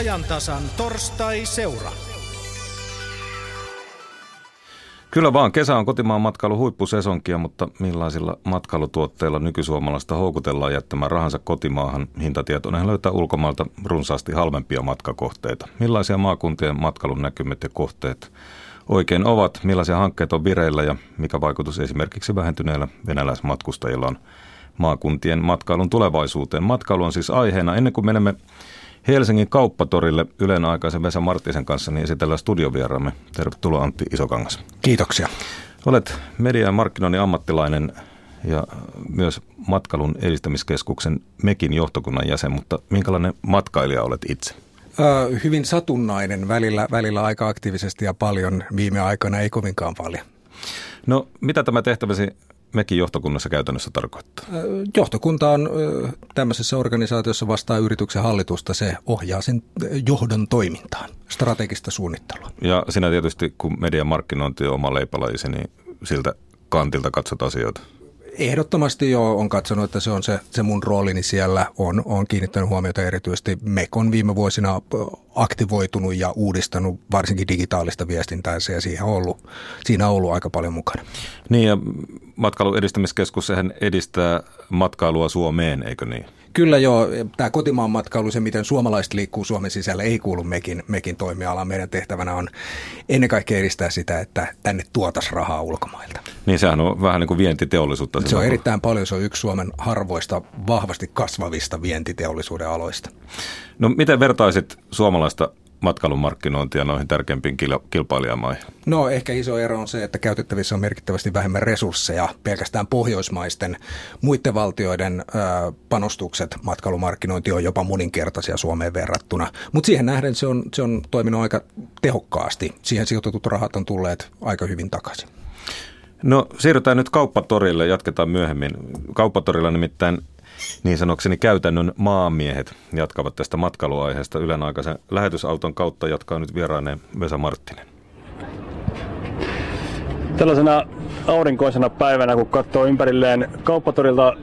ajantasan torstai-seura. Kyllä vaan, kesä on kotimaan matkailu huippusesonkia, mutta millaisilla matkailutuotteilla nykysuomalaista houkutellaan jättämään rahansa kotimaahan? Hintatietoinen löytää ulkomailta runsaasti halvempia matkakohteita. Millaisia maakuntien matkailun näkymät ja kohteet oikein ovat? Millaisia hankkeita on vireillä ja mikä vaikutus esimerkiksi vähentyneillä venäläismatkustajilla on maakuntien matkailun tulevaisuuteen? Matkailu on siis aiheena. Ennen kuin menemme Helsingin kauppatorille Ylen aikaisen Vesa Marttisen kanssa, niin esitellään studiovieraamme. Tervetuloa Antti Isokangas. Kiitoksia. Olet media- ja markkinoinnin ammattilainen ja myös matkailun edistämiskeskuksen MEKin johtokunnan jäsen, mutta minkälainen matkailija olet itse? Hyvin satunnainen, välillä, välillä aika aktiivisesti ja paljon, viime aikana ei kovinkaan paljon. No mitä tämä tehtäväsi mekin johtokunnassa käytännössä tarkoittaa? Johtokunta on tämmöisessä organisaatiossa vastaa yrityksen hallitusta, se ohjaa sen johdon toimintaan, strategista suunnittelua. Ja sinä tietysti, kun median markkinointi on oma leipälajisi, niin siltä kantilta katsot asioita. Ehdottomasti jo on katsonut, että se on se, se mun roolini siellä. On, on kiinnittänyt huomiota erityisesti Mekon viime vuosina aktivoitunut ja uudistanut varsinkin digitaalista viestintää ja siihen on ollut, siinä on ollut aika paljon mukana. Niin ja matkailun edistämiskeskus sehän edistää matkailua Suomeen, eikö niin? Kyllä joo. Tämä kotimaan matkailu, se miten suomalaiset liikkuu Suomen sisällä, ei kuulu mekin, mekin toimialaan. Meidän tehtävänä on ennen kaikkea edistää sitä, että tänne tuotas rahaa ulkomailta. Niin sehän on vähän niin kuin vientiteollisuutta. Se on erittäin paljon. Se on yksi Suomen harvoista vahvasti kasvavista vientiteollisuuden aloista. No miten vertaisit suomalaista matkailun markkinointia noihin tärkeimpiin kilpailijamaihin? No ehkä iso ero on se, että käytettävissä on merkittävästi vähemmän resursseja. Pelkästään pohjoismaisten muiden valtioiden panostukset matkailumarkkinointi on jopa moninkertaisia Suomeen verrattuna. Mutta siihen nähden se on, se on toiminut aika tehokkaasti. Siihen sijoitetut rahat on tulleet aika hyvin takaisin. No siirrytään nyt kauppatorille, jatketaan myöhemmin. Kauppatorilla nimittäin niin sanokseni käytännön maamiehet jatkavat tästä matkailuaiheesta Ylen aikaisen lähetysauton kautta jatkaa nyt vieraaneen Vesa Marttinen. Tällaisena aurinkoisena päivänä, kun katsoo ympärilleen kauppatorilta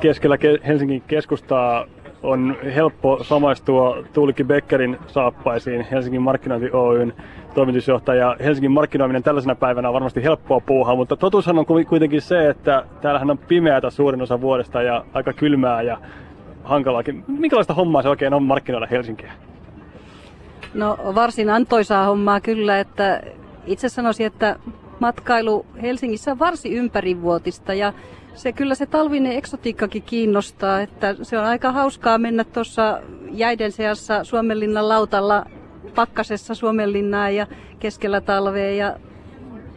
keskellä Helsingin keskustaa, on helppo samaistua Tuulikki Beckerin saappaisiin Helsingin markkinointi Oyn toimitusjohtaja. Helsingin markkinoiminen tällaisena päivänä on varmasti helppoa puuhaa, mutta totuushan on kuitenkin se, että täällähän on pimeätä suurin osa vuodesta ja aika kylmää ja hankalaakin. Minkälaista hommaa se oikein on markkinoida Helsinkiä? No varsin antoisaa hommaa kyllä, että itse sanoisin, että matkailu Helsingissä on varsin ympärivuotista ja se kyllä se talvinen eksotiikkakin kiinnostaa, että se on aika hauskaa mennä tuossa jäiden seassa Suomenlinnan lautalla pakkasessa Suomenlinnaa ja keskellä talvea ja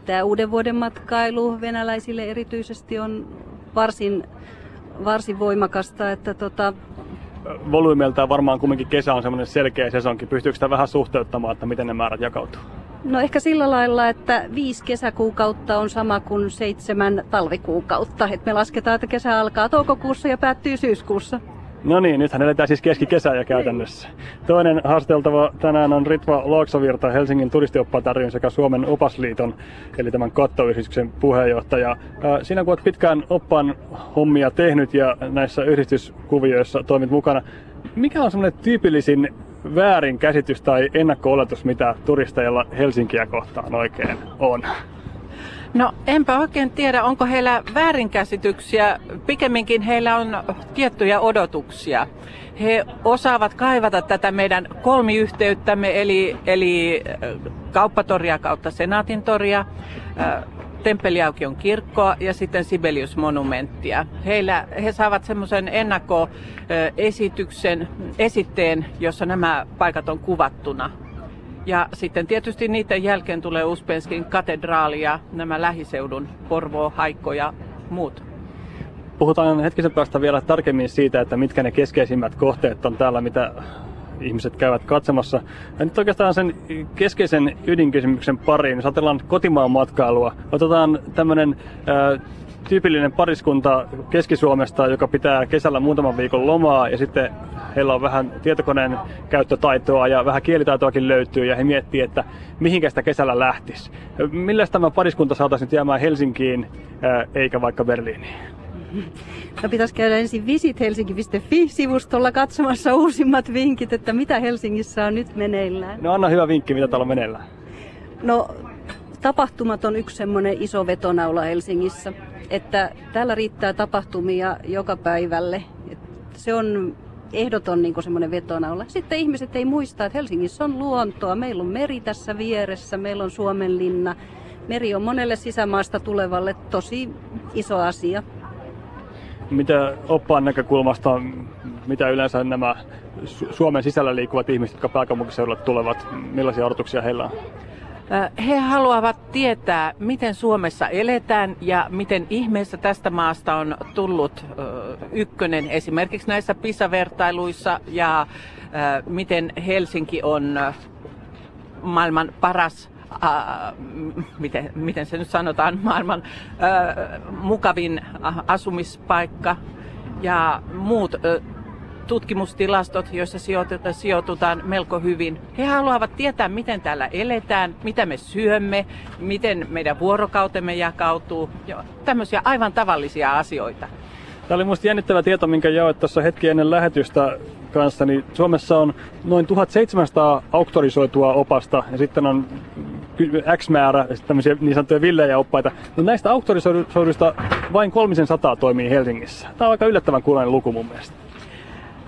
tämä uuden vuoden matkailu venäläisille erityisesti on varsin, varsin voimakasta, että tota, volyymeltaan varmaan kumminkin kesä on semmoinen selkeä sesonki. Pystyykö sitä vähän suhteuttamaan, että miten ne määrät jakautuu? No ehkä sillä lailla, että viisi kesäkuukautta on sama kuin seitsemän talvikuukautta. Et me lasketaan, että kesä alkaa toukokuussa ja päättyy syyskuussa. No niin, nythän eletään siis keskikesää jo käytännössä. Toinen haasteltava tänään on Ritva Laaksovirta, Helsingin turistioppaat sekä Suomen opasliiton, eli tämän kattoyhdistyksen puheenjohtaja. Sinä kun olet pitkään oppaan hommia tehnyt ja näissä yhdistyskuvioissa toimit mukana, mikä on semmoinen tyypillisin väärinkäsitys tai ennakko-oletus, mitä turisteilla Helsinkiä kohtaan oikein on? No enpä oikein tiedä, onko heillä väärinkäsityksiä. Pikemminkin heillä on tiettyjä odotuksia. He osaavat kaivata tätä meidän kolmiyhteyttämme, eli, eli äh, kauppatoria kautta Senaatintoria, äh, Temppeliaukion kirkkoa ja sitten Sibelius-monumenttia. Heillä, he saavat semmoisen ennakkoesityksen, esitteen, jossa nämä paikat on kuvattuna. Ja sitten tietysti niiden jälkeen tulee Uspenskin katedraali ja nämä lähiseudun Porvoo, Haikko ja muut. Puhutaan hetkisen päästä vielä tarkemmin siitä, että mitkä ne keskeisimmät kohteet on täällä, mitä ihmiset käyvät katsomassa. Ja nyt oikeastaan sen keskeisen ydinkysymyksen pariin, jos ajatellaan kotimaan matkailua, otetaan tämmöinen tyypillinen pariskunta Keski-Suomesta, joka pitää kesällä muutaman viikon lomaa ja sitten heillä on vähän tietokoneen käyttötaitoa ja vähän kielitaitoakin löytyy ja he miettii, että mihinkä sitä kesällä lähtisi. Millä tämä pariskunta saataisiin jäämään Helsinkiin eikä vaikka Berliiniin? No pitäisi käydä ensin visithelsinki.fi-sivustolla katsomassa uusimmat vinkit, että mitä Helsingissä on nyt meneillään. No anna hyvä vinkki, mitä täällä on meneillään. No tapahtumat on yksi semmoinen iso vetonaula Helsingissä, että täällä riittää tapahtumia joka päivälle. Se on ehdoton niin semmoinen vetonaula. Sitten ihmiset ei muista, että Helsingissä on luontoa. Meillä on meri tässä vieressä, meillä on Suomenlinna. Meri on monelle sisämaasta tulevalle tosi iso asia. Mitä oppaan näkökulmasta, mitä yleensä nämä Suomen sisällä liikkuvat ihmiset, jotka pääkaupunkiseudulle tulevat, millaisia odotuksia heillä on? He haluavat tietää, miten Suomessa eletään ja miten ihmeessä tästä maasta on tullut ykkönen esimerkiksi näissä PISA-vertailuissa ja miten Helsinki on maailman paras äh, miten, miten se nyt sanotaan, maailman äh, mukavin asumispaikka ja muut äh, tutkimustilastot, joissa sijoitutaan melko hyvin. He haluavat tietää, miten täällä eletään, mitä me syömme, miten meidän vuorokautemme jakautuu. Ja tämmöisiä aivan tavallisia asioita. Tämä oli minusta jännittävä tieto, minkä jaoit tuossa hetki ennen lähetystä kanssa. Niin Suomessa on noin 1700 auktorisoitua opasta ja sitten on X määrä tämmöisiä niin sanottuja villejä oppaita. Mutta näistä auktorisoiduista vain 300 toimii Helsingissä. Tämä on aika yllättävän kuuloinen luku mun mielestä.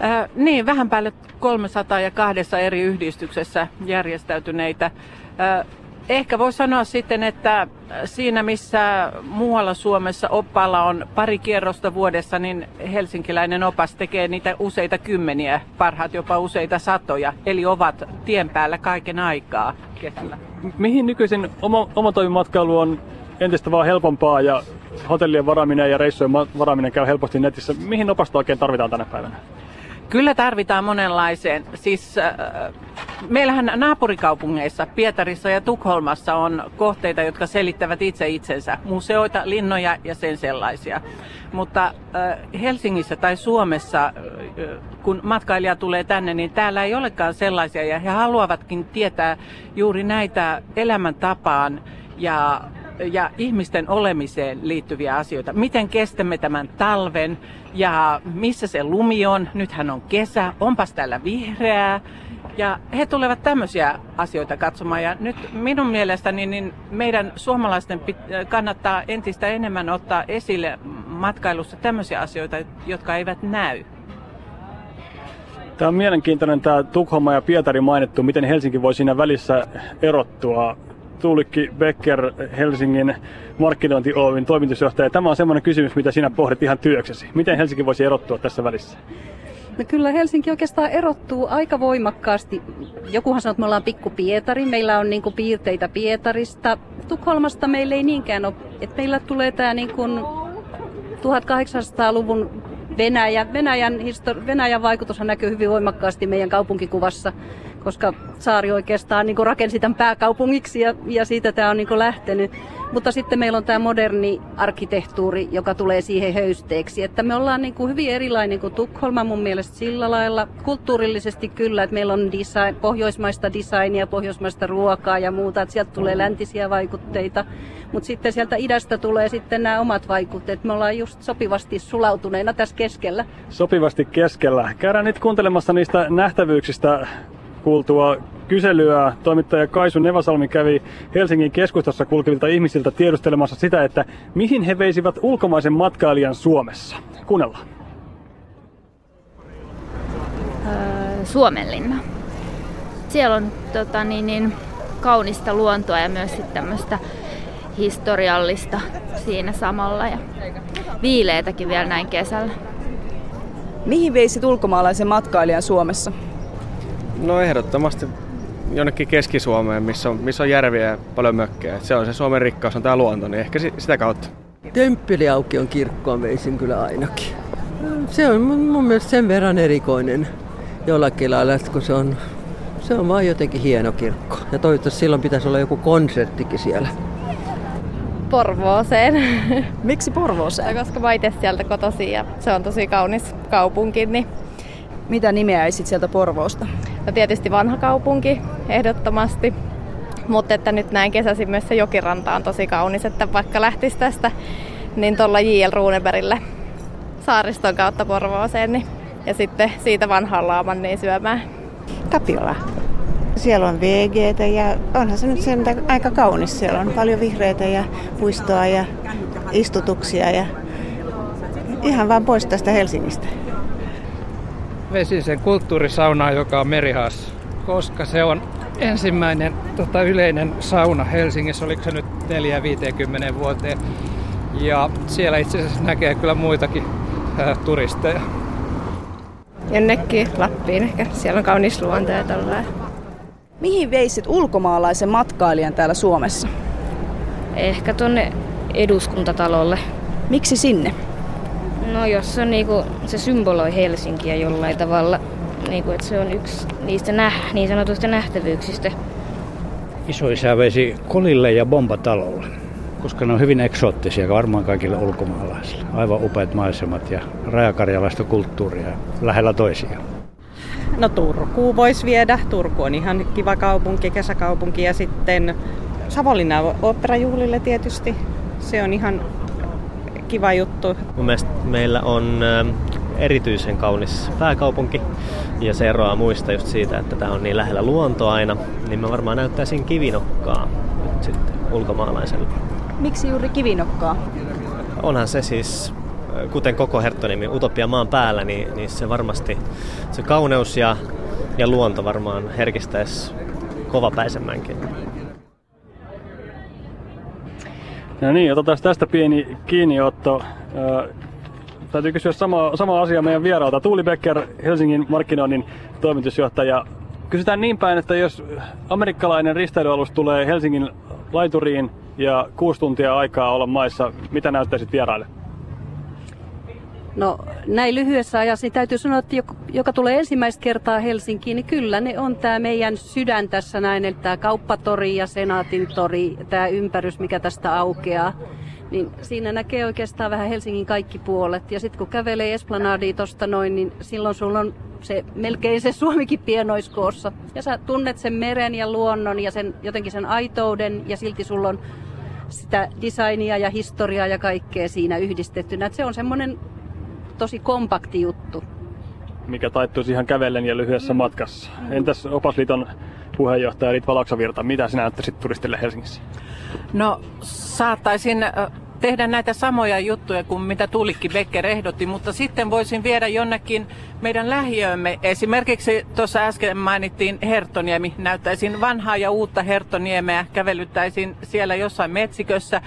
Äh, niin, vähän päälle 300 ja kahdessa eri yhdistyksessä järjestäytyneitä. Äh, ehkä voi sanoa sitten, että siinä missä muualla Suomessa oppaalla on pari kierrosta vuodessa, niin helsinkiläinen opas tekee niitä useita kymmeniä, parhaat jopa useita satoja, eli ovat tien päällä kaiken aikaa kesällä. Mihin nykyisin oma, omatoimimatkailu on entistä vaan helpompaa ja hotellien varaaminen ja reissujen varaaminen käy helposti netissä. Mihin opasta oikein tarvitaan tänä päivänä? Kyllä tarvitaan monenlaiseen. Siis äh, meillähän naapurikaupungeissa, Pietarissa ja Tukholmassa on kohteita, jotka selittävät itse itsensä. Museoita, linnoja ja sen sellaisia. Mutta äh, Helsingissä tai Suomessa, äh, kun matkailija tulee tänne, niin täällä ei olekaan sellaisia. Ja he haluavatkin tietää juuri näitä elämäntapaan ja ja ihmisten olemiseen liittyviä asioita. Miten kestämme tämän talven ja missä se lumi on. Nythän on kesä, onpas täällä vihreää. Ja he tulevat tämmöisiä asioita katsomaan. Ja nyt minun mielestäni niin meidän suomalaisten kannattaa entistä enemmän ottaa esille matkailussa tämmöisiä asioita, jotka eivät näy. Tämä on mielenkiintoinen tämä Tukholma ja Pietari mainittu, miten Helsinki voi siinä välissä erottua. Tuulikki Becker, Helsingin markkinointi Oyn toimitusjohtaja. Tämä on semmoinen kysymys, mitä sinä pohdit ihan työksesi. Miten Helsinki voisi erottua tässä välissä? No kyllä Helsinki oikeastaan erottuu aika voimakkaasti. Jokuhan sanoo, että me ollaan pikku Pietari. Meillä on niin piirteitä Pietarista. Tukholmasta meillä ei niinkään ole. Että meillä tulee tämä niin 1800-luvun Venäjä. Venäjän, histori- Venäjän vaikutushan näkyy hyvin voimakkaasti meidän kaupunkikuvassa koska saari oikeastaan niin rakensi tämän pääkaupungiksi ja, ja siitä tämä on niin lähtenyt. Mutta sitten meillä on tämä moderni arkkitehtuuri, joka tulee siihen höysteeksi. Että me ollaan niin kuin hyvin erilainen kuin Tukholma mun mielestä sillä lailla. Kulttuurillisesti kyllä, että meillä on design, pohjoismaista designia, pohjoismaista ruokaa ja muuta. Että sieltä tulee läntisiä vaikutteita. Mutta sitten sieltä idästä tulee sitten nämä omat vaikutteet. Me ollaan just sopivasti sulautuneena tässä keskellä. Sopivasti keskellä. Käydään nyt kuuntelemassa niistä nähtävyyksistä kuultua kyselyä toimittaja Kaisu Nevasalmi kävi Helsingin keskustassa kulkevilta ihmisiltä tiedustelemassa sitä, että mihin he veisivät ulkomaisen matkailijan Suomessa. Kuunnellaan. Öö, Suomenlinna. Siellä on tota, niin, niin, kaunista luontoa ja myös tämmöistä historiallista siinä samalla ja viileetäkin vielä näin kesällä. Mihin veisit ulkomaalaisen matkailijan Suomessa? No ehdottomasti jonnekin Keski-Suomeen, missä on, missä on järviä ja paljon mökkejä. Se on se Suomen rikkaus, on tämä luonto, niin ehkä sitä kautta. Temppeliaukion kirkkoon veisin kyllä ainakin. Se on mun, mun mielestä sen verran erikoinen jollakin lailla, kun se on, se on vaan jotenkin hieno kirkko. Ja toivottavasti silloin pitäisi olla joku konserttikin siellä. Porvooseen. Miksi Porvooseen? Koska mä itse sieltä kotoisin ja se on tosi kaunis kaupunki, niin mitä nimeäisit sieltä Porvoosta? No tietysti vanha kaupunki, ehdottomasti. Mutta että nyt näin kesäisin myös se jokiranta on tosi kaunis, että vaikka lähtisi tästä, niin tuolla J.L. Runebergille saariston kautta Porvooseen niin, ja sitten siitä vanhaan laaman niin syömään. Tapiola. Siellä on VGT ja onhan se nyt sen aika kaunis. Siellä on paljon vihreitä ja puistoa ja istutuksia ja ihan vaan pois tästä Helsingistä. Vesisen kulttuurisauna, joka on Merihas, koska se on ensimmäinen tota, yleinen sauna Helsingissä, oliko se nyt 4-50 vuoteen. Ja siellä itse asiassa näkee kyllä muitakin ää, turisteja. Jonnekin Lappiin ehkä. Siellä on kaunis luonto ja tolleen. Mihin veisit ulkomaalaisen matkailijan täällä Suomessa? Ehkä tuonne eduskuntatalolle. Miksi sinne? No jos on niinku, se symboloi Helsinkiä jollain tavalla, niinku, että se on yksi niistä näh, niin sanotuista nähtävyyksistä. Isoisä vesi Kolille ja Bombatalolle, koska ne on hyvin eksoottisia varmaan kaikille ulkomaalaisille. Aivan upeat maisemat ja rajakarjalaista kulttuuria lähellä toisiaan. No Turkuun voisi viedä. Turku on ihan kiva kaupunki, kesäkaupunki ja sitten Savonlinna oopperajuhlille tietysti. Se on ihan kiva juttu. Mun mielestä meillä on erityisen kaunis pääkaupunki ja se eroaa muista just siitä, että tämä on niin lähellä luontoa aina, niin mä varmaan näyttäisin kivinokkaa nyt sitten ulkomaalaiselle. Miksi juuri kivinokkaa? Onhan se siis, kuten koko Herttonimi, Utopia maan päällä, niin, niin se varmasti, se kauneus ja, ja luonto varmaan herkistäisi kovapäisemmänkin. No niin, otetaan tästä pieni kiinniotto. Täytyy kysyä sama, sama asia meidän vieraalta. Tuuli Becker, Helsingin markkinoinnin toimitusjohtaja. Kysytään niin päin, että jos amerikkalainen risteilyalus tulee Helsingin laituriin ja kuusi tuntia aikaa olla maissa, mitä näyttäisit vieraille? No näin lyhyessä ajassa niin täytyy sanoa, että joka, joka tulee ensimmäistä kertaa Helsinkiin, niin kyllä ne on tämä meidän sydän tässä näin, että tämä kauppatori ja senaatin tori, tämä ympärys, mikä tästä aukeaa. Niin siinä näkee oikeastaan vähän Helsingin kaikki puolet. Ja sitten kun kävelee Esplanadia tuosta noin, niin silloin sulla on se, melkein se Suomikin pienoiskoossa. Ja sä tunnet sen meren ja luonnon ja sen, jotenkin sen aitouden ja silti sulla on sitä designia ja historiaa ja kaikkea siinä yhdistettynä. Et se on semmoinen tosi kompakti juttu. Mikä taittuisi ihan kävellen ja lyhyessä matkassa. Entäs Opasliiton puheenjohtaja Ritva Laksavirta, mitä sinä näyttäisit turistille Helsingissä? No saattaisin tehdä näitä samoja juttuja kuin mitä Tuulikki Becker ehdotti, mutta sitten voisin viedä jonnekin meidän lähiöömme. Esimerkiksi tuossa äsken mainittiin Herttoniemi. Näyttäisin vanhaa ja uutta Herttoniemeä, kävelyttäisin siellä jossain metsikössä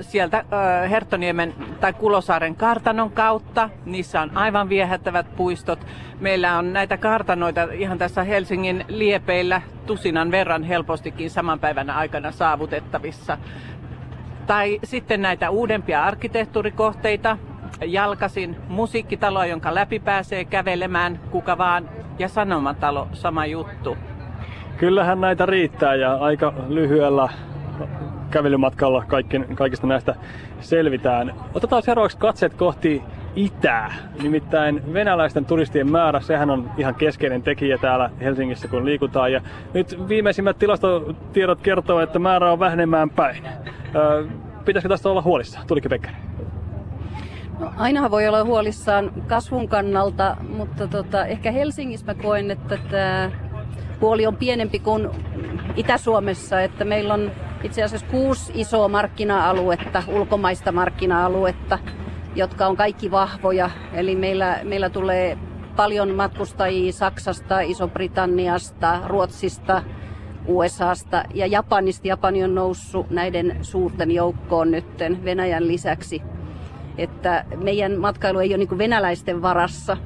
sieltä Herttoniemen tai Kulosaaren kartanon kautta. Niissä on aivan viehättävät puistot. Meillä on näitä kartanoita ihan tässä Helsingin liepeillä tusinan verran helpostikin saman päivän aikana saavutettavissa. Tai sitten näitä uudempia arkkitehtuurikohteita, jalkasin musiikkitaloa, jonka läpi pääsee kävelemään kuka vaan, ja sanomatalo, sama juttu. Kyllähän näitä riittää ja aika lyhyellä kävelymatkalla kaikki, kaikista näistä selvitään. Otetaan seuraavaksi katseet kohti itää. Nimittäin venäläisten turistien määrä, sehän on ihan keskeinen tekijä täällä Helsingissä, kun liikutaan. Ja nyt viimeisimmät tilastotiedot kertovat, että määrä on vähenemään päin. Pitäisikö tästä olla huolissa? Tulikin Pekka? No, ainahan voi olla huolissaan kasvun kannalta, mutta tota, ehkä Helsingissä mä koen, että tämä puoli on pienempi kuin Itä-Suomessa, että meillä on itse asiassa kuusi isoa markkina-aluetta, ulkomaista markkina-aluetta, jotka on kaikki vahvoja. Eli meillä, meillä tulee paljon matkustajia Saksasta, Iso-Britanniasta, Ruotsista, USAsta ja Japanista. Japani on noussut näiden suurten joukkoon nytten Venäjän lisäksi. Että meidän matkailu ei ole niin venäläisten varassa.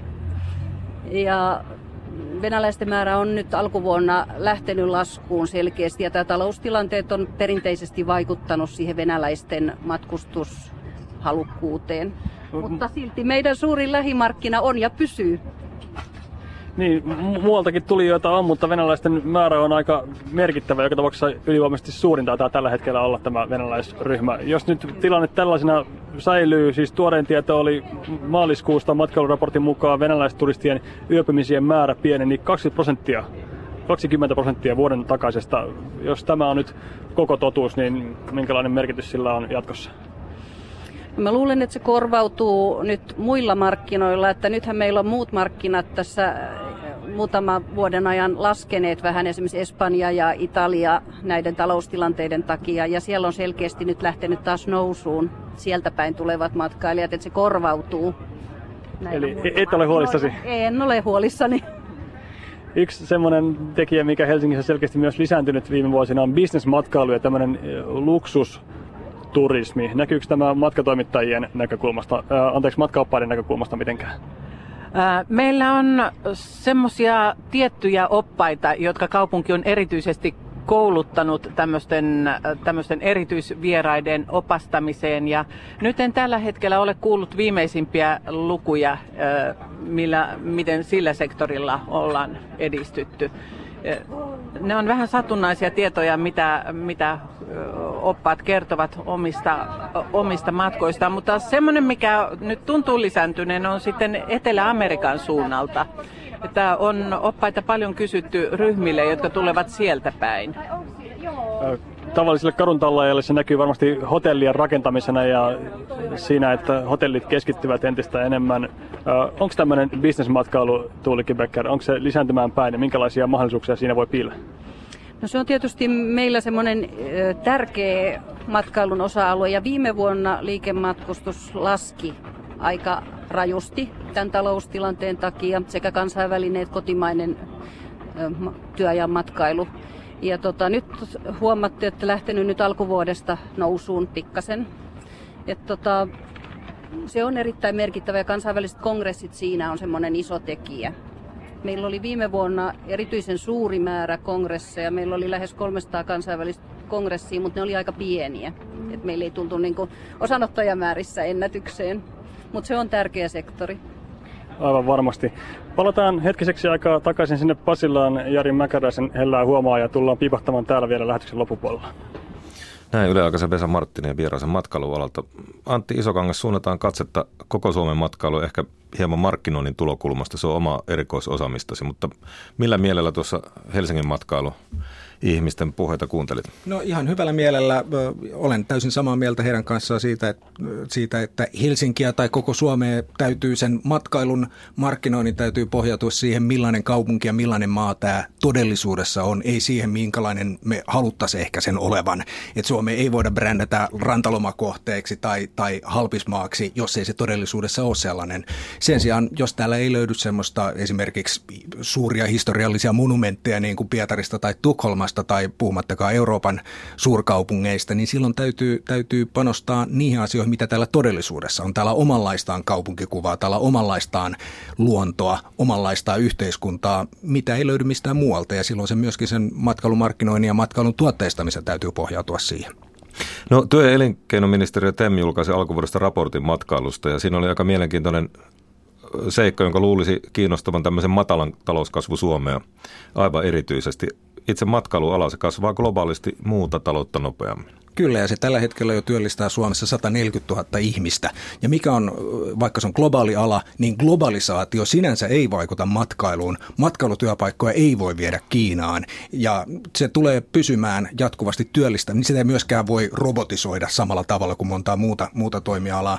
Ja venäläisten määrä on nyt alkuvuonna lähtenyt laskuun selkeästi ja tämä taloustilanteet on perinteisesti vaikuttanut siihen venäläisten matkustushalukkuuteen. Mutta silti meidän suurin lähimarkkina on ja pysyy. Niin, muualtakin tulijoita on, mutta venäläisten määrä on aika merkittävä. Joka tapauksessa ylivoimaisesti suurin taitaa tällä hetkellä olla tämä venäläisryhmä. Jos nyt tilanne tällaisena säilyy, siis tuoreen tieto oli maaliskuusta matkailuraportin mukaan venäläisturistien yöpymisien määrä pieneni 20 prosenttia 20 prosenttia vuoden takaisesta. Jos tämä on nyt koko totuus, niin minkälainen merkitys sillä on jatkossa? Mä luulen, että se korvautuu nyt muilla markkinoilla, että nythän meillä on muut markkinat tässä muutama vuoden ajan laskeneet vähän esimerkiksi Espanja ja Italia näiden taloustilanteiden takia ja siellä on selkeästi nyt lähtenyt taas nousuun sieltä päin tulevat matkailijat, että se korvautuu. Eli et ole huolissasi? En ole huolissani. Yksi semmoinen tekijä, mikä Helsingissä selkeästi myös lisääntynyt viime vuosina, on bisnesmatkailu ja tämmöinen luksusturismi. Näkyykö tämä matkatoimittajien näkökulmasta, äh, anteeksi matkaoppaiden näkökulmasta mitenkään? Meillä on semmoisia tiettyjä oppaita, jotka kaupunki on erityisesti kouluttanut tämmöisten, tämmöisten erityisvieraiden opastamiseen. Ja nyt en tällä hetkellä ole kuullut viimeisimpiä lukuja, millä, miten sillä sektorilla ollaan edistytty. Ne on vähän satunnaisia tietoja, mitä, mitä oppaat kertovat omista, omista matkoistaan, mutta semmoinen, mikä nyt tuntuu lisääntyneen, on sitten Etelä-Amerikan suunnalta. Että on oppaita paljon kysytty ryhmille, jotka tulevat sieltä päin. Tavallisille kaduntallajille se näkyy varmasti hotellien rakentamisena ja siinä, että hotellit keskittyvät entistä enemmän. Onko tämmöinen bisnesmatkailu, Tuuli Becker, onko se lisääntymään päin ja minkälaisia mahdollisuuksia siinä voi piillä? No se on tietysti meillä semmoinen tärkeä matkailun osa-alue ja viime vuonna liikematkustus laski aika rajusti tämän taloustilanteen takia sekä kansainvälinen että kotimainen työ- ja matkailu. Ja tota, nyt huomattiin, että lähtenyt nyt alkuvuodesta nousuun pikkasen. Et tota, se on erittäin merkittävä ja kansainväliset kongressit siinä on semmoinen iso tekijä. Meillä oli viime vuonna erityisen suuri määrä kongresseja. Meillä oli lähes 300 kansainvälistä kongressia, mutta ne oli aika pieniä. Et meillä ei tultu niin osanottajamäärissä ennätykseen, mutta se on tärkeä sektori. Aivan varmasti. Palataan hetkiseksi aikaa takaisin sinne Pasilaan Jari Mäkäräisen hellää huomaa ja tullaan pipahtamaan täällä vielä lähetyksen loppupuolella. Näin yleaikaisen Vesa Marttinen vieraisen matkailualalta. Antti Isokangas, suunnataan katsetta koko Suomen matkailu ehkä hieman markkinoinnin tulokulmasta. Se on oma erikoisosaamistasi, mutta millä mielellä tuossa Helsingin matkailu ihmisten puheita kuuntelit? No ihan hyvällä mielellä. Olen täysin samaa mieltä heidän kanssaan siitä, että, siitä, että Helsinkiä tai koko Suomea täytyy sen matkailun markkinoinnin täytyy pohjautua siihen, millainen kaupunki ja millainen maa tämä todellisuudessa on, ei siihen, minkälainen me haluttaisiin ehkä sen olevan. Että Suomea ei voida brändätä rantalomakohteeksi tai, tai halpismaaksi, jos ei se todellisuudessa ole sellainen. Sen sijaan, jos täällä ei löydy semmoista esimerkiksi suuria historiallisia monumentteja niin kuin Pietarista tai Tukholmasta, Roomasta tai puhumattakaan Euroopan suurkaupungeista, niin silloin täytyy, täytyy panostaa niihin asioihin, mitä täällä todellisuudessa on. Täällä omanlaistaan kaupunkikuvaa, täällä omanlaistaan luontoa, omanlaistaan yhteiskuntaa, mitä ei löydy mistään muualta. Ja silloin se myöskin sen matkailumarkkinoinnin ja matkailun tuotteistamisen täytyy pohjautua siihen. No työ- ja elinkeinoministeriö TEM julkaisi alkuvuodesta raportin matkailusta ja siinä oli aika mielenkiintoinen seikka, jonka luulisi kiinnostavan tämmöisen matalan talouskasvu Suomea aivan erityisesti itse matkailuala, se kasvaa globaalisti muuta taloutta nopeammin. Kyllä, ja se tällä hetkellä jo työllistää Suomessa 140 000 ihmistä. Ja mikä on, vaikka se on globaali ala, niin globalisaatio sinänsä ei vaikuta matkailuun. Matkailutyöpaikkoja ei voi viedä Kiinaan, ja se tulee pysymään jatkuvasti työllistä, niin sitä ei myöskään voi robotisoida samalla tavalla kuin montaa muuta, muuta toimialaa.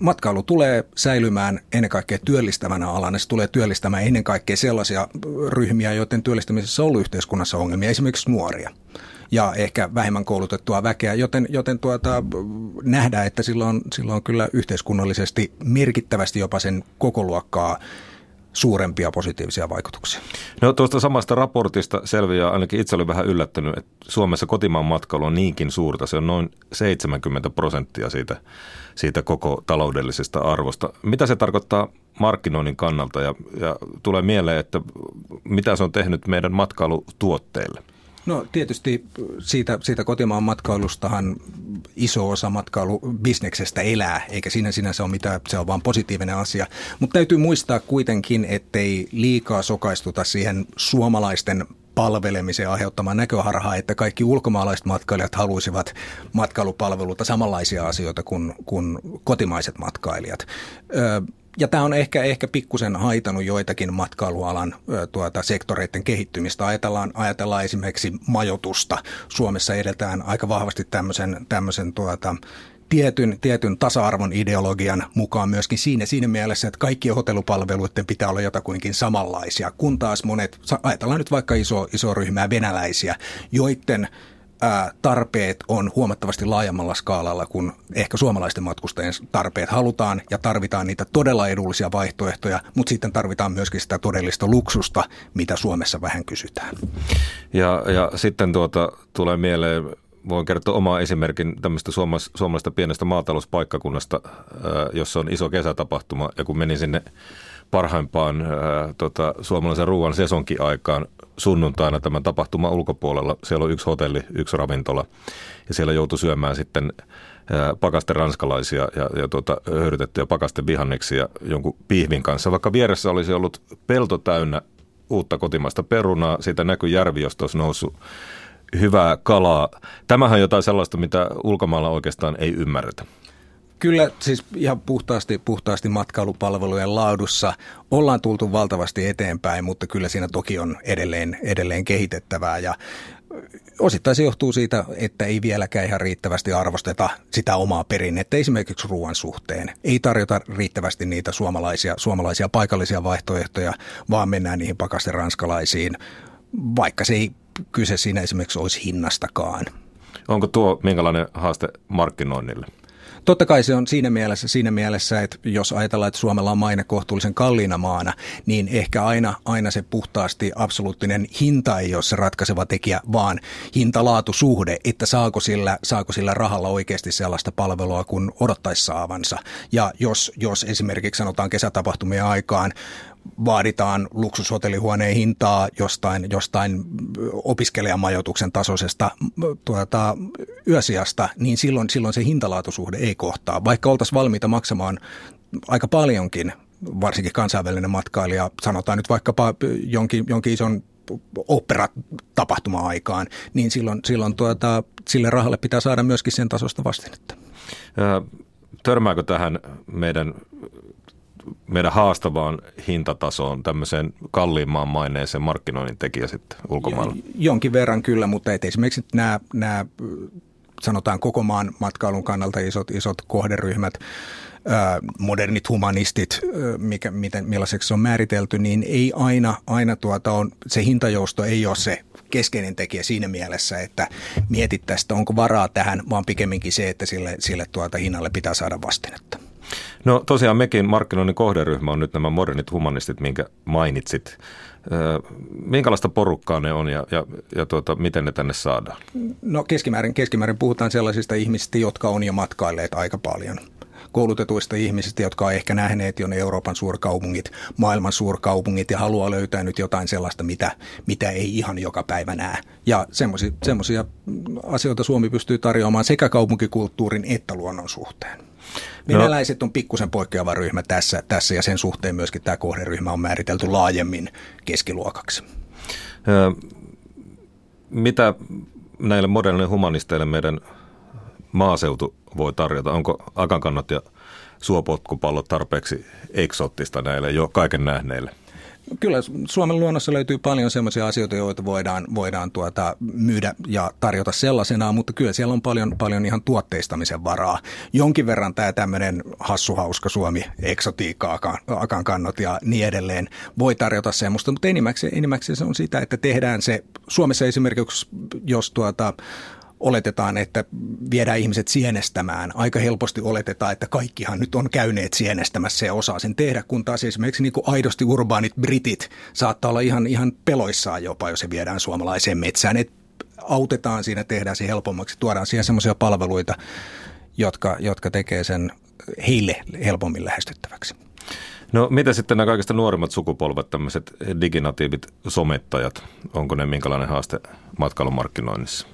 Matkailu tulee säilymään ennen kaikkea työllistävänä alana. Se tulee työllistämään ennen kaikkea sellaisia ryhmiä, joiden työllistämisessä on ollut yhteiskunnassa ongelmia, esimerkiksi nuoria ja ehkä vähemmän koulutettua väkeä, joten, joten tuota, nähdään, että sillä on kyllä yhteiskunnallisesti merkittävästi jopa sen koko luokkaa suurempia positiivisia vaikutuksia. No tuosta samasta raportista selviää, ainakin itse olin vähän yllättänyt, että Suomessa kotimaan matkailu on niinkin suurta. Se on noin 70 prosenttia siitä, siitä koko taloudellisesta arvosta. Mitä se tarkoittaa markkinoinnin kannalta ja, ja tulee mieleen, että mitä se on tehnyt meidän matkailutuotteille? No tietysti siitä, siitä kotimaan matkailustahan iso osa matkailubisneksestä elää, eikä siinä sinänsä ole mitään, se on vaan positiivinen asia. Mutta täytyy muistaa kuitenkin, ettei liikaa sokaistuta siihen suomalaisten palvelemiseen aiheuttamaan näköharhaa, että kaikki ulkomaalaiset matkailijat haluaisivat matkailupalveluita samanlaisia asioita kuin, kuin kotimaiset matkailijat. Ö, ja tämä on ehkä, ehkä pikkusen haitanut joitakin matkailualan tuota, sektoreiden kehittymistä. Ajatellaan, ajatellaan esimerkiksi majoitusta. Suomessa edetään aika vahvasti tämmöisen, tämmöisen tuota, tietyn, tietyn tasa-arvon ideologian mukaan myöskin siinä, siinä mielessä, että kaikkien hotellupalveluiden pitää olla jotakuinkin samanlaisia, kun taas monet, ajatellaan nyt vaikka iso, iso ryhmää venäläisiä, joiden tarpeet on huomattavasti laajemmalla skaalalla kuin ehkä suomalaisten matkustajien tarpeet. Halutaan ja tarvitaan niitä todella edullisia vaihtoehtoja, mutta sitten tarvitaan myöskin sitä todellista luksusta, mitä Suomessa vähän kysytään. Ja, ja sitten tuota, tulee mieleen voin kertoa oma esimerkin tämmöistä suomalais, suomalaista pienestä maatalouspaikkakunnasta, jossa on iso kesätapahtuma. Ja kun menin sinne parhaimpaan ää, tota, suomalaisen ruoan sesonkiaikaan sunnuntaina tämän tapahtuman ulkopuolella. Siellä on yksi hotelli, yksi ravintola ja siellä joutui syömään sitten ää, pakasten ranskalaisia ja, ja tuota, höyrytettyjä pakasten vihanneksia jonkun pihvin kanssa. Vaikka vieressä olisi ollut pelto täynnä uutta kotimaista perunaa, siitä näkyy järvi, josta olisi noussut hyvää kalaa. Tämähän on jotain sellaista, mitä ulkomailla oikeastaan ei ymmärretä. Kyllä siis ihan puhtaasti, puhtaasti matkailupalvelujen laadussa ollaan tultu valtavasti eteenpäin, mutta kyllä siinä toki on edelleen, edelleen kehitettävää ja osittain se johtuu siitä, että ei vieläkään ihan riittävästi arvosteta sitä omaa perinnettä esimerkiksi ruoan suhteen. Ei tarjota riittävästi niitä suomalaisia, suomalaisia paikallisia vaihtoehtoja, vaan mennään niihin pakasten ranskalaisiin, vaikka se ei kyse siinä esimerkiksi olisi hinnastakaan. Onko tuo minkälainen haaste markkinoinnille? Totta kai se on siinä mielessä, siinä mielessä, että jos ajatellaan, että Suomella on maine kohtuullisen kalliina maana, niin ehkä aina, aina se puhtaasti absoluuttinen hinta ei ole se ratkaiseva tekijä, vaan hinta-laatu-suhde, että saako sillä, saako sillä rahalla oikeasti sellaista palvelua, kun odottaisi saavansa. Ja jos, jos esimerkiksi sanotaan kesätapahtumien aikaan vaaditaan luksushotellihuoneen hintaa jostain, jostain opiskelijamajoituksen tasoisesta tuota, yösiasta, niin silloin, silloin se hintalaatusuhde ei kohtaa. Vaikka oltaisiin valmiita maksamaan aika paljonkin, varsinkin kansainvälinen matkailija, sanotaan nyt vaikkapa jonkin, jonkin ison opera-tapahtuma-aikaan, niin silloin, silloin tuota, sille rahalle pitää saada myöskin sen tasosta vastinetta. Törmääkö tähän meidän meidän haastavaan hintatasoon tämmöiseen kalliimmaan maineeseen markkinoinnin tekijä sitten ulkomailla? Jonkin verran kyllä, mutta et esimerkiksi nämä, nämä sanotaan koko maan matkailun kannalta isot, isot kohderyhmät, modernit humanistit, mikä, miten, millaiseksi se on määritelty, niin ei aina, aina tuota on, se hintajousto ei ole se keskeinen tekijä siinä mielessä, että mietittäisiin, onko varaa tähän, vaan pikemminkin se, että sille, sille tuota hinnalle pitää saada vastinetta. No tosiaan mekin markkinoinnin kohderyhmä on nyt nämä modernit humanistit, minkä mainitsit. Minkälaista porukkaa ne on ja, ja, ja tuota, miten ne tänne saadaan? No keskimäärin, keskimäärin puhutaan sellaisista ihmisistä, jotka on jo matkailleet aika paljon koulutetuista ihmisistä, jotka on ehkä nähneet jo ne Euroopan suurkaupungit, maailman suurkaupungit ja haluaa löytää nyt jotain sellaista, mitä, mitä ei ihan joka päivä näe. Ja semmoisia asioita Suomi pystyy tarjoamaan sekä kaupunkikulttuurin että luonnon suhteen. Venäläiset on pikkusen poikkeava ryhmä tässä, tässä ja sen suhteen myöskin tämä kohderyhmä on määritelty laajemmin keskiluokaksi. Mitä näille modernille humanisteille meidän maaseutu voi tarjota? Onko akankannot ja suopotkupallot tarpeeksi eksoottista näille jo kaiken nähneille? Kyllä Suomen luonnossa löytyy paljon sellaisia asioita, joita voidaan, voidaan tuota, myydä ja tarjota sellaisenaan, mutta kyllä siellä on paljon, paljon ihan tuotteistamisen varaa. Jonkin verran tämä tämmöinen hassuhauska Suomi, eksotiikka, akan kannot ja niin edelleen voi tarjota semmoista, mutta enimmäkseen, enimmäkseen se on sitä, että tehdään se, Suomessa esimerkiksi jos tuota, oletetaan, että viedään ihmiset sienestämään. Aika helposti oletetaan, että kaikkihan nyt on käyneet sienestämässä ja osaa sen tehdä, kun taas esimerkiksi niin kuin aidosti urbaanit britit saattaa olla ihan, ihan peloissaan jopa, jos se viedään suomalaiseen metsään. Et autetaan siinä, tehdään se helpommaksi, tuodaan siihen semmoisia palveluita, jotka, jotka tekee sen heille helpommin lähestyttäväksi. No mitä sitten nämä kaikista nuorimmat sukupolvet, tämmöiset diginatiivit somettajat, onko ne minkälainen haaste matkailumarkkinoinnissa?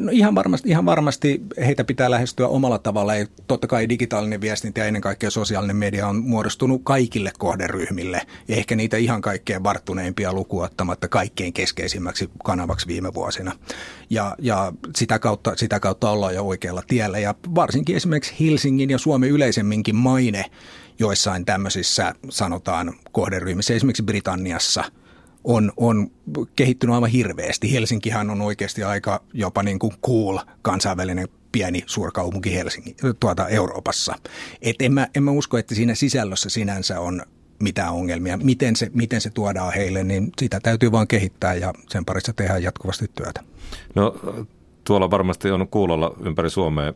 No ihan varmasti, ihan varmasti heitä pitää lähestyä omalla tavalla. Ja totta kai digitaalinen viestintä ja ennen kaikkea sosiaalinen media on muodostunut kaikille kohderyhmille. Ja ehkä niitä ihan kaikkein varttuneimpia lukuottamatta kaikkein keskeisimmäksi kanavaksi viime vuosina. Ja, ja sitä, kautta, sitä kautta ollaan jo oikealla tiellä. Ja varsinkin esimerkiksi Helsingin ja Suomen yleisemminkin maine joissain tämmöisissä sanotaan kohderyhmissä, esimerkiksi Britanniassa – on, on kehittynyt aivan hirveästi. Helsinkihän on oikeasti aika jopa niin kuin cool kansainvälinen pieni suurkaupunki Helsinki, tuota Euroopassa. Et en, mä, en mä usko, että siinä sisällössä sinänsä on mitään ongelmia. Miten se, miten se tuodaan heille, niin sitä täytyy vaan kehittää ja sen parissa tehdään jatkuvasti työtä. No tuolla varmasti on kuulolla ympäri Suomea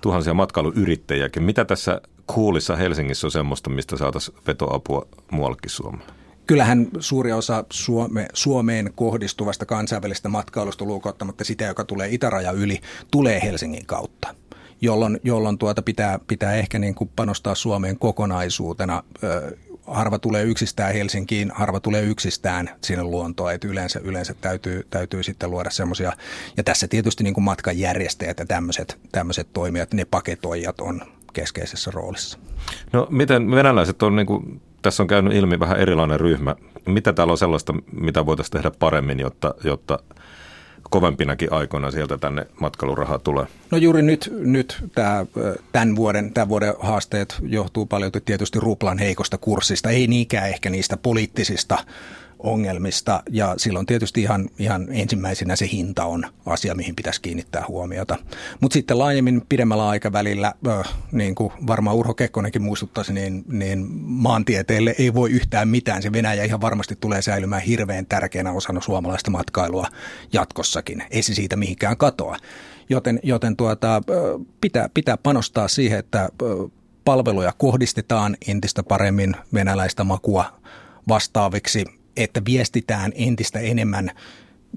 tuhansia matkailuyrittäjiäkin. Mitä tässä kuulissa Helsingissä on semmoista, mistä saataisiin vetoapua muuallekin Suomeen? Kyllähän suuri osa Suome, Suomeen kohdistuvasta kansainvälistä matkailusta luokottamatta sitä, joka tulee itäraja yli, tulee Helsingin kautta jolloin, jolloin tuota pitää, pitää ehkä niin kuin panostaa Suomeen kokonaisuutena. Harva tulee yksistään Helsinkiin, harva tulee yksistään sinne luontoon, että yleensä, yleensä täytyy, täytyy sitten luoda semmoisia, ja tässä tietysti niin kuin matkanjärjestäjät ja tämmöiset, tämmöiset toimijat, ne paketoijat on keskeisessä roolissa. No miten venäläiset on, niin kuin, tässä on käynyt ilmi vähän erilainen ryhmä. Mitä täällä on sellaista, mitä voitaisiin tehdä paremmin, jotta, jotta kovempinakin aikoina sieltä tänne matkailurahaa tulee? No juuri nyt, nyt tämä, tämän, vuoden, tämän vuoden haasteet johtuu paljon tietysti ruplan heikosta kurssista, ei niinkään ehkä niistä poliittisista ongelmista ja silloin tietysti ihan, ihan ensimmäisenä se hinta on asia, mihin pitäisi kiinnittää huomiota. Mutta sitten laajemmin pidemmällä aikavälillä, niin kuin varmaan Urho Kekkonenkin muistuttaisi, niin, niin maantieteelle ei voi yhtään mitään. Se Venäjä ihan varmasti tulee säilymään hirveän tärkeänä osana suomalaista matkailua jatkossakin. Ei se siitä mihinkään katoa. Joten, joten tuota, pitää, pitää panostaa siihen, että palveluja kohdistetaan entistä paremmin venäläistä makua vastaaviksi että viestitään entistä enemmän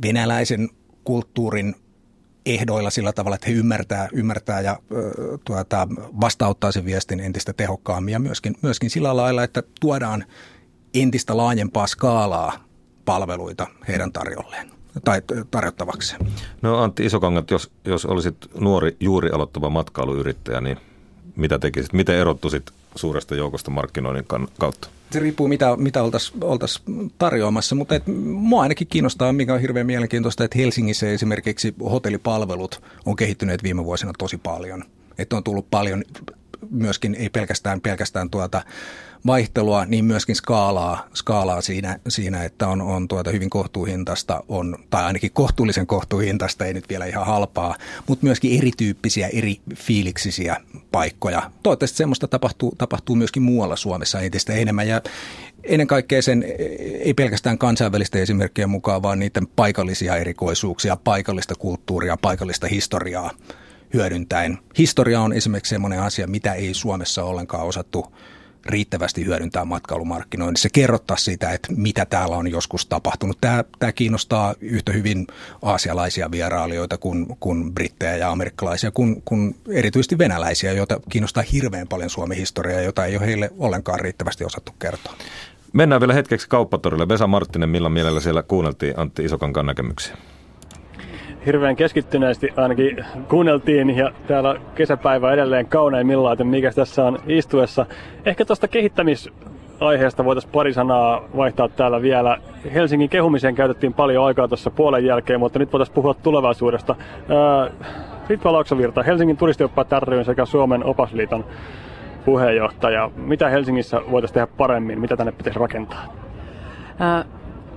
venäläisen kulttuurin ehdoilla sillä tavalla, että he ymmärtää, ymmärtää ja tuota, vastauttaa sen viestin entistä tehokkaammin ja myöskin, myöskin sillä lailla, että tuodaan entistä laajempaa skaalaa palveluita heidän tarjolleen tai tarjottavaksi. No Antti Isokangat, jos, jos olisit nuori juuri aloittava matkailuyrittäjä, niin mitä tekisit? Miten erottuisit suuresta joukosta markkinoinnin kautta? Se riippuu mitä, mitä oltaisiin oltais tarjoamassa, mutta et, mua ainakin kiinnostaa, mikä on hirveän mielenkiintoista, että Helsingissä esimerkiksi hotellipalvelut on kehittyneet viime vuosina tosi paljon. Että on tullut paljon myöskin, ei pelkästään, pelkästään tuota vaihtelua, niin myöskin skaalaa, skaalaa siinä, siinä, että on, on tuota hyvin kohtuuhintasta, on, tai ainakin kohtuullisen kohtuuhintasta, ei nyt vielä ihan halpaa, mutta myöskin erityyppisiä, eri fiiliksisiä paikkoja. Toivottavasti semmoista tapahtuu, tapahtuu myöskin muualla Suomessa entistä enemmän, ja ennen kaikkea sen ei pelkästään kansainvälistä esimerkkejä mukaan, vaan niiden paikallisia erikoisuuksia, paikallista kulttuuria, paikallista historiaa hyödyntäen. Historia on esimerkiksi sellainen asia, mitä ei Suomessa ollenkaan osattu riittävästi hyödyntää matkailumarkkinoinnissa. Kerrottaa sitä, että mitä täällä on joskus tapahtunut. Tämä, tämä kiinnostaa yhtä hyvin aasialaisia vierailijoita kuin, kuin brittejä ja amerikkalaisia, kuin, kuin erityisesti venäläisiä, joita kiinnostaa hirveän paljon Suomen historiaa, jota ei ole heille ollenkaan riittävästi osattu kertoa. Mennään vielä hetkeksi kauppatorille. Vesa Marttinen, millä mielellä siellä kuunneltiin Antti Isokankan näkemyksiä? Hirveän keskittyneesti ainakin kuunneltiin ja täällä kesäpäivä edelleen kauneimmillaan, että mikä tässä on istuessa. Ehkä tuosta kehittämisaiheesta voitaisiin pari sanaa vaihtaa täällä vielä. Helsingin kehumiseen käytettiin paljon aikaa tuossa puolen jälkeen, mutta nyt voitaisiin puhua tulevaisuudesta. Ritva Laaksovirta, Helsingin turistioppaat ry sekä Suomen opasliiton puheenjohtaja. Mitä Helsingissä voitaisiin tehdä paremmin? Mitä tänne pitäisi rakentaa?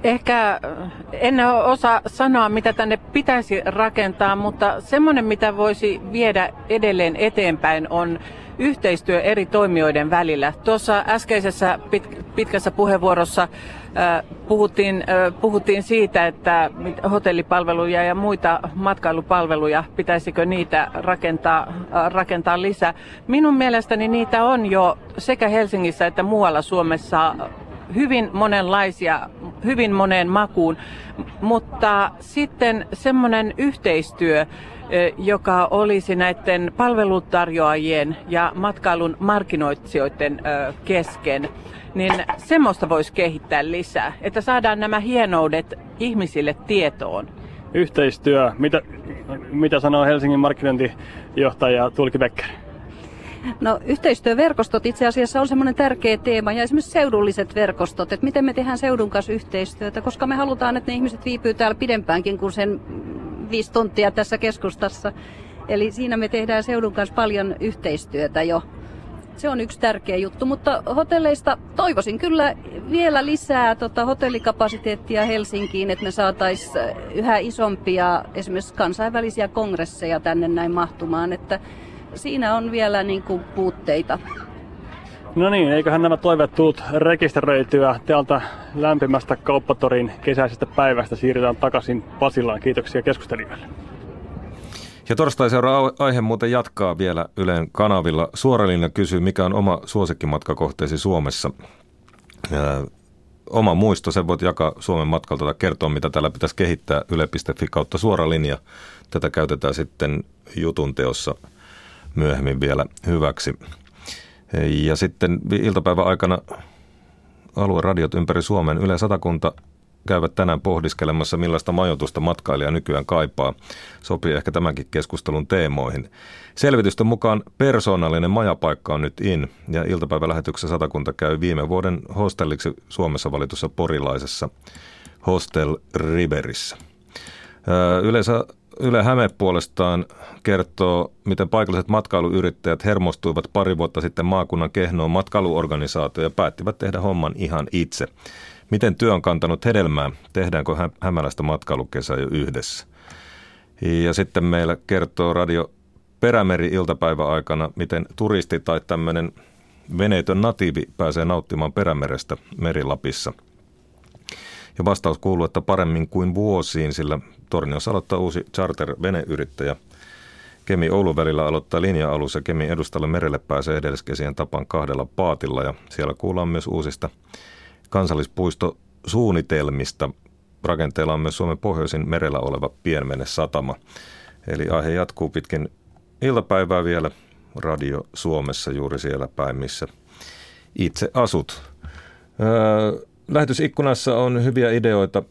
Ehkä äh, en osaa sanoa, mitä tänne pitäisi rakentaa, mutta semmoinen, mitä voisi viedä edelleen eteenpäin, on yhteistyö eri toimijoiden välillä. Tuossa äskeisessä pit, pitkässä puheenvuorossa äh, puhuttiin, äh, puhuttiin siitä, että hotellipalveluja ja muita matkailupalveluja, pitäisikö niitä rakentaa, rakentaa lisää. Minun mielestäni niitä on jo sekä Helsingissä että muualla Suomessa hyvin monenlaisia, hyvin moneen makuun, mutta sitten semmoinen yhteistyö, joka olisi näiden palvelutarjoajien ja matkailun markkinoitsijoiden kesken, niin semmoista voisi kehittää lisää, että saadaan nämä hienoudet ihmisille tietoon. Yhteistyö, mitä, mitä sanoo Helsingin markkinointijohtaja Tulki Becker? No yhteistyöverkostot itse asiassa on semmoinen tärkeä teema ja esimerkiksi seudulliset verkostot, että miten me tehdään seudun kanssa yhteistyötä, koska me halutaan, että ne ihmiset viipyy täällä pidempäänkin kuin sen viisi tuntia tässä keskustassa. Eli siinä me tehdään seudun kanssa paljon yhteistyötä jo. Se on yksi tärkeä juttu, mutta hotelleista toivoisin kyllä vielä lisää tota, hotellikapasiteettia Helsinkiin, että me saataisiin yhä isompia esimerkiksi kansainvälisiä kongresseja tänne näin mahtumaan, että siinä on vielä niin kuin, puutteita. No niin, eiköhän nämä toiveet tullut rekisteröityä täältä lämpimästä kauppatorin kesäisestä päivästä. Siirrytään takaisin Pasilaan. Kiitoksia keskustelijoille. Ja torstai seuraa aihe muuten jatkaa vielä Ylen kanavilla. Suoralinja kysyy, mikä on oma suosikkimatkakohteesi Suomessa. Ää, oma muisto, sen voit jakaa Suomen matkalta tai kertoa, mitä täällä pitäisi kehittää yle.fi kautta suoralinja. Tätä käytetään sitten jutun teossa myöhemmin vielä hyväksi. Ja sitten iltapäivän aikana alueradiot ympäri Suomen Yle Satakunta käyvät tänään pohdiskelemassa, millaista majoitusta matkailija nykyään kaipaa. Sopii ehkä tämänkin keskustelun teemoihin. Selvitysten mukaan persoonallinen majapaikka on nyt in, ja iltapäivälähetyksessä Satakunta käy viime vuoden hostelliksi Suomessa valitussa porilaisessa Hostel Riverissä. Yleensä Yle Häme puolestaan kertoo, miten paikalliset matkailuyrittäjät hermostuivat pari vuotta sitten maakunnan kehnoon matkailuorganisaatio ja päättivät tehdä homman ihan itse. Miten työ on kantanut hedelmää? Tehdäänkö Hämälästä matkailukesä jo yhdessä? Ja sitten meillä kertoo radio Perämeri iltapäivän aikana, miten turisti tai tämmöinen veneetön natiivi pääsee nauttimaan Perämerestä Merilapissa. Ja vastaus kuuluu, että paremmin kuin vuosiin, sillä Torniossa aloittaa uusi charter-veneyrittäjä. Kemi Oulun välillä aloittaa linja-alus ja Kemi edustalle merelle pääsee edelleskesien tapan kahdella paatilla ja siellä kuullaan myös uusista kansallispuistosuunnitelmista. Rakenteella on myös Suomen pohjoisin merellä oleva pienmene-satama. Eli aihe jatkuu pitkin iltapäivää vielä Radio Suomessa juuri siellä päin, missä itse asut. Öö, lähetysikkunassa on hyviä ideoita.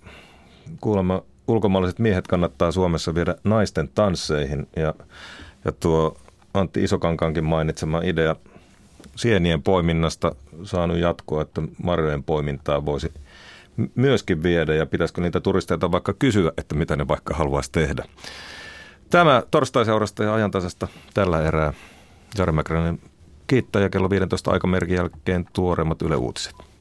Kuulemma ulkomaalaiset miehet kannattaa Suomessa viedä naisten tansseihin ja, ja tuo Antti Isokankankin mainitsema idea – sienien poiminnasta saanut jatkoa, että marjojen poimintaa voisi myöskin viedä ja pitäisikö niitä turisteilta vaikka kysyä, että mitä ne vaikka haluaisi tehdä. Tämä torstaiseurasta ja ajantasasta tällä erää. Jari Mäkränen kiittää ja kello 15 aikamerkin jälkeen tuoreimmat Yle Uutiset.